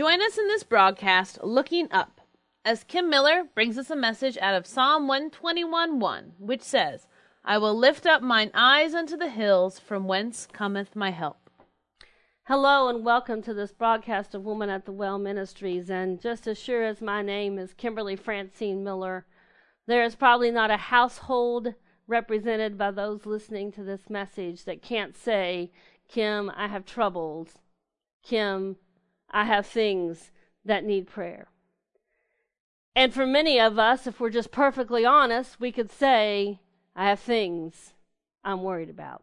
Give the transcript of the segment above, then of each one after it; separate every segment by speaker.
Speaker 1: Join us in this broadcast, Looking Up, as Kim Miller brings us a message out of Psalm 121 1, which says, I will lift up mine eyes unto the hills, from whence cometh my help.
Speaker 2: Hello and welcome to this broadcast of Woman at the Well Ministries. And just as sure as my name is Kimberly Francine Miller, there is probably not a household represented by those listening to this message that can't say, Kim, I have troubles. Kim, I have things that need prayer. And for many of us, if we're just perfectly honest, we could say, I have things I'm worried about.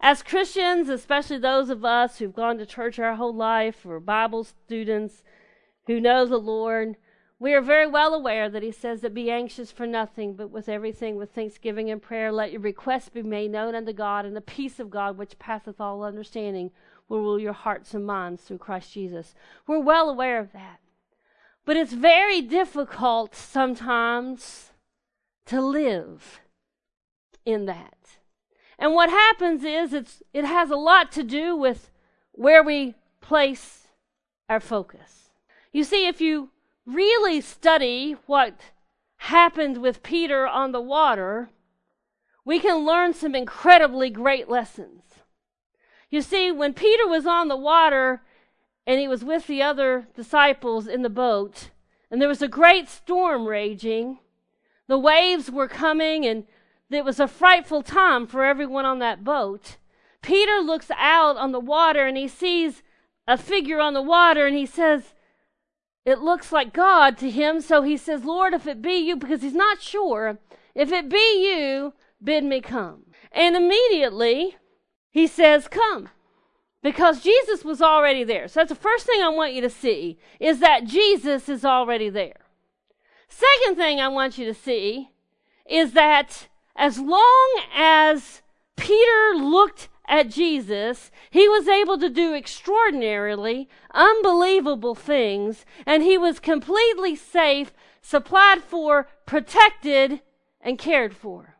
Speaker 2: As Christians, especially those of us who've gone to church our whole life, or Bible students who know the Lord, we are very well aware that He says that be anxious for nothing, but with everything with thanksgiving and prayer, let your requests be made known unto God, and the peace of God, which passeth all understanding, will rule your hearts and minds through Christ Jesus. We're well aware of that. But it's very difficult sometimes to live in that. And what happens is it's it has a lot to do with where we place our focus. You see, if you really study what happened with Peter on the water, we can learn some incredibly great lessons. You see, when Peter was on the water and he was with the other disciples in the boat, and there was a great storm raging, the waves were coming, and it was a frightful time for everyone on that boat. Peter looks out on the water and he sees a figure on the water and he says, It looks like God to him. So he says, Lord, if it be you, because he's not sure, if it be you, bid me come. And immediately he says, Come. Because Jesus was already there. So that's the first thing I want you to see is that Jesus is already there. Second thing I want you to see is that as long as Peter looked at Jesus, he was able to do extraordinarily, unbelievable things, and he was completely safe, supplied for, protected, and cared for.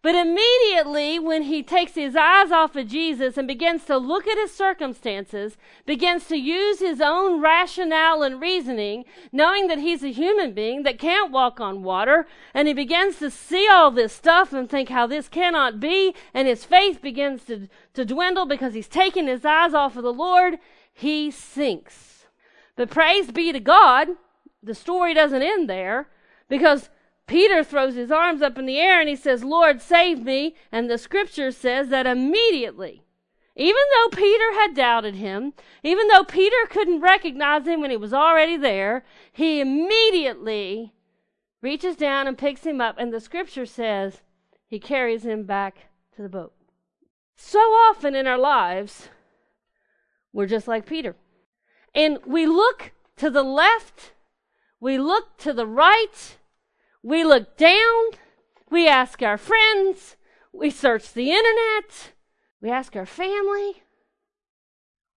Speaker 2: But immediately, when he takes his eyes off of Jesus and begins to look at his circumstances, begins to use his own rationale and reasoning, knowing that he's a human being that can't walk on water, and he begins to see all this stuff and think how this cannot be, and his faith begins to, to dwindle because he's taking his eyes off of the Lord, he sinks. But praise be to God, the story doesn't end there because Peter throws his arms up in the air and he says, Lord, save me. And the scripture says that immediately, even though Peter had doubted him, even though Peter couldn't recognize him when he was already there, he immediately reaches down and picks him up. And the scripture says he carries him back to the boat. So often in our lives, we're just like Peter. And we look to the left, we look to the right, we look down, we ask our friends, we search the internet, we ask our family,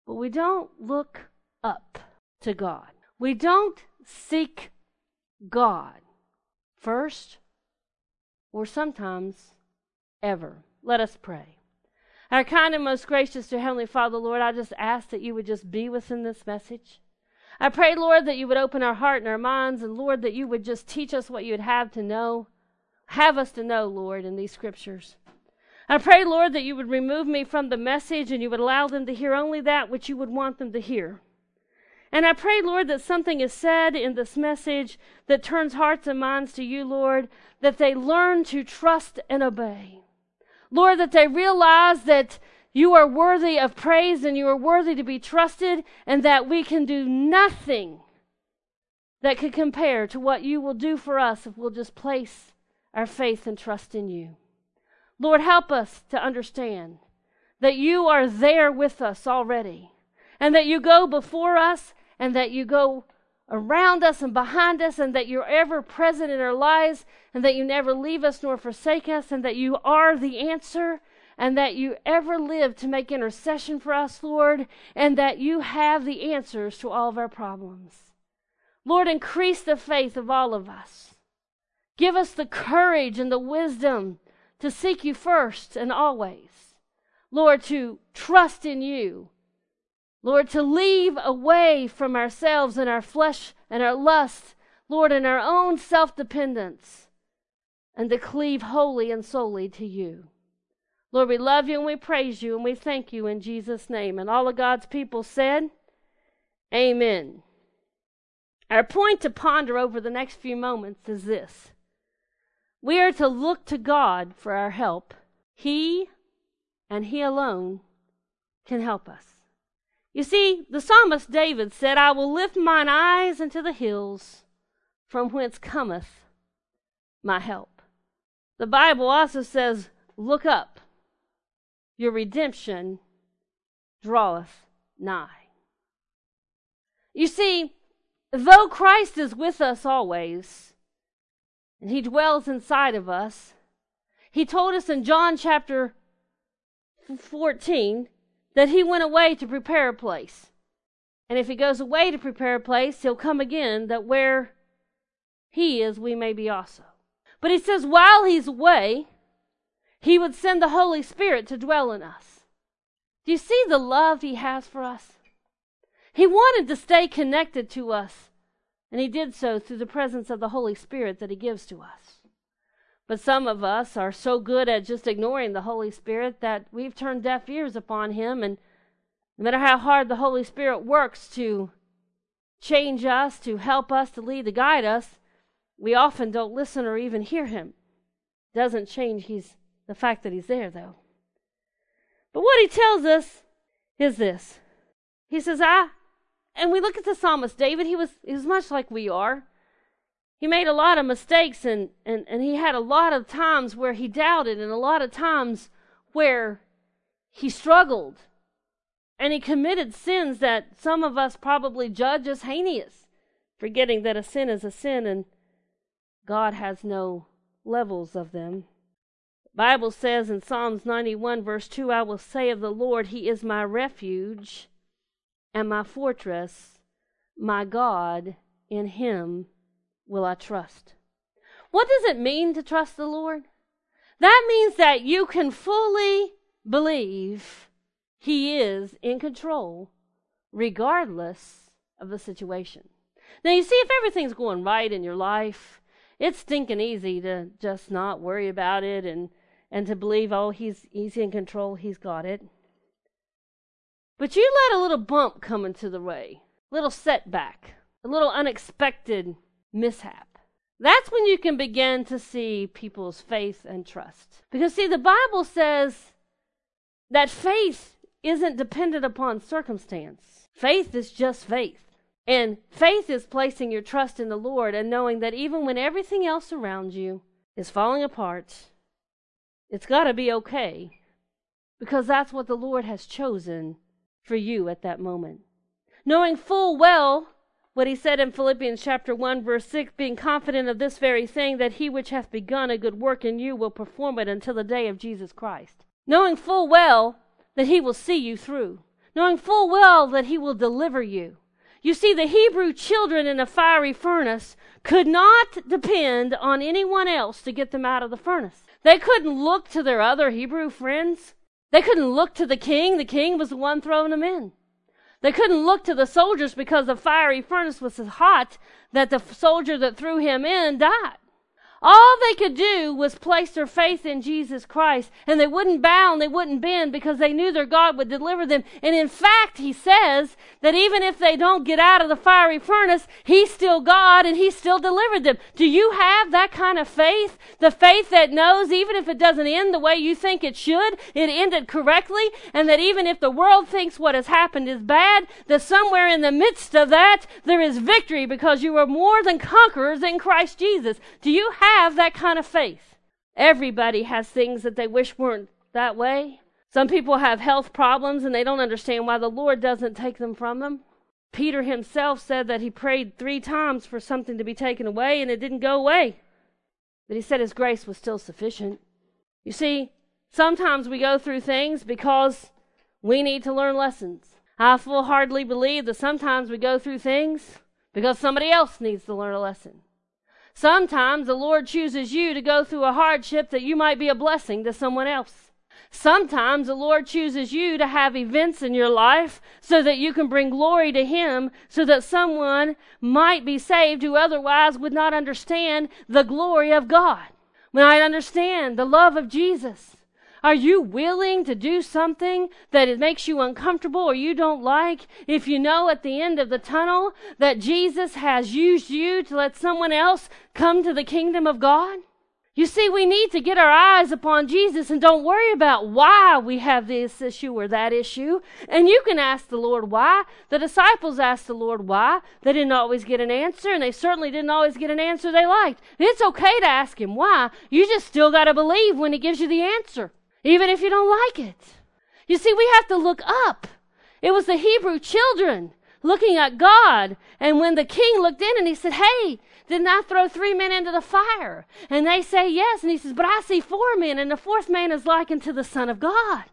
Speaker 2: but we don't look up to God. We don't seek God first or sometimes ever. Let us pray. Our kind and most gracious dear Heavenly Father, Lord, I just ask that you would just be within this message. I pray, Lord, that you would open our heart and our minds, and Lord, that you would just teach us what you would have to know, have us to know, Lord, in these scriptures. I pray, Lord, that you would remove me from the message and you would allow them to hear only that which you would want them to hear. And I pray, Lord, that something is said in this message that turns hearts and minds to you, Lord, that they learn to trust and obey. Lord, that they realize that you are worthy of praise and you are worthy to be trusted, and that we can do nothing that could compare to what you will do for us if we'll just place our faith and trust in you. Lord, help us to understand that you are there with us already, and that you go before us, and that you go around us and behind us, and that you're ever present in our lives, and that you never leave us nor forsake us, and that you are the answer, and that you ever live to make intercession for us, Lord, and that you have the answers to all of our problems. Lord, increase the faith of all of us. Give us the courage and the wisdom to seek you first and always. Lord, to trust in you. Lord, to leave away from ourselves and our flesh and our lust, Lord, and our own self dependence, and to cleave wholly and solely to you. Lord, we love you and we praise you and we thank you in Jesus' name. And all of God's people said, Amen. Our point to ponder over the next few moments is this we are to look to God for our help. He and He alone can help us. You see, the psalmist David said, I will lift mine eyes unto the hills, from whence cometh my help. The Bible also says, Look up, your redemption draweth nigh. You see, though Christ is with us always, and he dwells inside of us, he told us in John chapter 14 that he went away to prepare a place. And if he goes away to prepare a place, he'll come again that where he is, we may be also. But he says, while he's away, he would send the Holy Spirit to dwell in us. Do you see the love he has for us? He wanted to stay connected to us, and he did so through the presence of the Holy Spirit that he gives to us. But some of us are so good at just ignoring the Holy Spirit that we've turned deaf ears upon Him. And no matter how hard the Holy Spirit works to change us, to help us, to lead, to guide us, we often don't listen or even hear Him. Doesn't change he's, the fact that He's there, though. But what He tells us is this He says, I, and we look at the psalmist David, he was, he was much like we are he made a lot of mistakes and, and, and he had a lot of times where he doubted and a lot of times where he struggled. And he committed sins that some of us probably judge as heinous, forgetting that a sin is a sin and God has no levels of them. Bible says in Psalms 91, verse 2 I will say of the Lord, He is my refuge and my fortress, my God, in Him will I trust? What does it mean to trust the Lord? That means that you can fully believe He is in control, regardless of the situation. Now, you see, if everything's going right in your life, it's stinking easy to just not worry about it and, and to believe, oh, he's, he's in control, he's got it. But you let a little bump come into the way, little setback, a little unexpected mishap. That's when you can begin to see people's faith and trust. Because, see, the Bible says that faith isn't dependent upon circumstance, faith is just faith. And faith is placing your trust in the Lord and knowing that even when everything else around you is falling apart, it's got to be okay because that's what the Lord has chosen for you at that moment. Knowing full well what he said in Philippians chapter 1 verse 6 being confident of this very thing that he which hath begun a good work in you will perform it until the day of Jesus Christ. Knowing full well that he will see you through. Knowing full well that he will deliver you. You see the Hebrew children in a fiery furnace could not depend on anyone else to get them out of the furnace they couldn't look to their other Hebrew friends. They couldn't look to the king. The king was the one throwing them in. They couldn't look to the soldiers because the fiery furnace was so hot that the soldier that threw him in died. All they could do was place their faith in Jesus Christ, and they wouldn't bow and they wouldn't bend because they knew their God would deliver them. And in fact, he says that even if they don't get out of the fiery furnace, he's still God and he still delivered them. Do you have that kind of faith? The faith that knows even if it doesn't end the way you think it should, it ended correctly, and that even if the world thinks what has happened is bad, that somewhere in the midst of that, there is victory because you are more than conquerors in Christ Jesus. Do you have have that kind of faith. Everybody has things that they wish weren't that way. Some people have health problems and they don't understand why the Lord doesn't take them from them. Peter himself said that he prayed three times for something to be taken away and it didn't go away. But he said his grace was still sufficient. You see, sometimes we go through things because we need to learn lessons. I full heartedly believe that sometimes we go through things because somebody else needs to learn a lesson. Sometimes the Lord chooses you to go through a hardship that you might be a blessing to someone else. Sometimes the Lord chooses you to have events in your life so that you can bring glory to Him, so that someone might be saved who otherwise would not understand the glory of God. When I understand the love of Jesus, are you willing to do something that it makes you uncomfortable or you don't like if you know at the end of the tunnel that Jesus has used you to let someone else come to the kingdom of God? You see, we need to get our eyes upon Jesus and don't worry about why we have this issue or that issue. And you can ask the Lord why. The disciples asked the Lord why. They didn't always get an answer, and they certainly didn't always get an answer they liked. It's okay to ask Him why. You just still got to believe when He gives you the answer even if you don't like it. You see, we have to look up. It was the Hebrew children looking at God. And when the king looked in and he said, Hey, didn't I throw three men into the fire? And they say yes. And he says, But I see four men, and the fourth man is likened to the Son of God.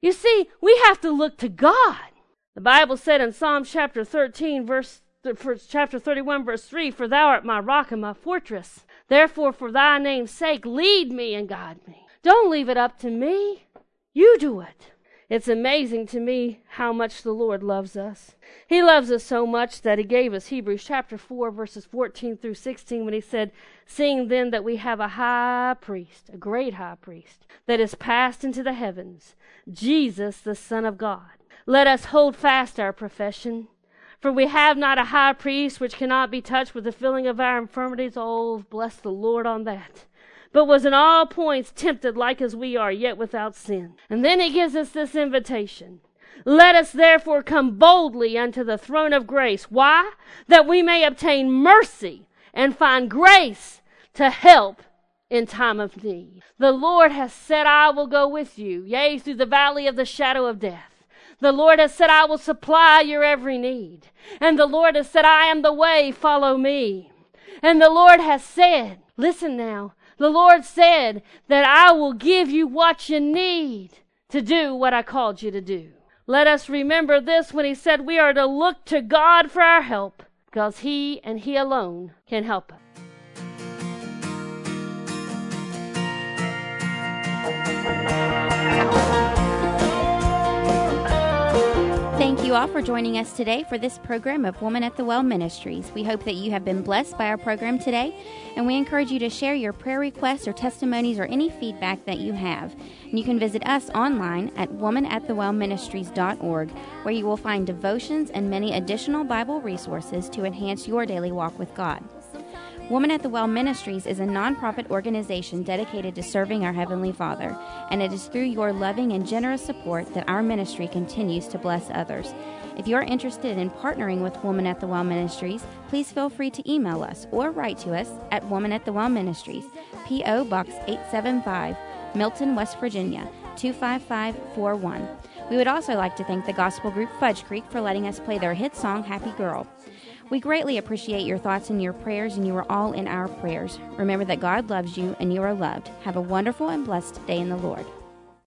Speaker 2: You see, we have to look to God. The Bible said in Psalm chapter 13, verse chapter 31, verse 3, For thou art my rock and my fortress. Therefore, for thy name's sake, lead me and guide me. Don't leave it up to me. You do it. It's amazing to me how much the Lord loves us. He loves us so much that He gave us Hebrews chapter 4, verses 14 through 16, when He said, Seeing then that we have a high priest, a great high priest, that is passed into the heavens, Jesus, the Son of God. Let us hold fast our profession. For we have not a high priest which cannot be touched with the feeling of our infirmities. Oh, bless the Lord on that but was in all points tempted like as we are, yet without sin. And then he gives us this invitation. Let us therefore come boldly unto the throne of grace. Why? That we may obtain mercy and find grace to help in time of need. The Lord has said, I will go with you, yea, through the valley of the shadow of death. The Lord has said, I will supply your every need. And the Lord has said, I am the way, follow me. And the Lord has said, listen now, the Lord said that I will give you what you need to do what I called you to do. Let us remember this when He said we are to look to God for our help because He and He alone can help us.
Speaker 3: Thank you all for joining us today for this program of Woman at the Well Ministries. We hope that you have been blessed by our program today, and we encourage you to share your prayer requests or testimonies or any feedback that you have. And you can visit us online at womanatthewellministries.org, where you will find devotions and many additional Bible resources to enhance your daily walk with God. Woman at the Well Ministries is a nonprofit organization dedicated to serving our Heavenly Father, and it is through your loving and generous support that our ministry continues to bless others. If you're interested in partnering with Woman at the Well Ministries, please feel free to email us or write to us at Woman at the Well Ministries, P.O. Box 875, Milton, West Virginia 25541. We would also like to thank the gospel group Fudge Creek for letting us play their hit song Happy Girl. We greatly appreciate your thoughts and your prayers, and you are all in our prayers. Remember that God loves you and you are loved. Have a wonderful and blessed day in the Lord.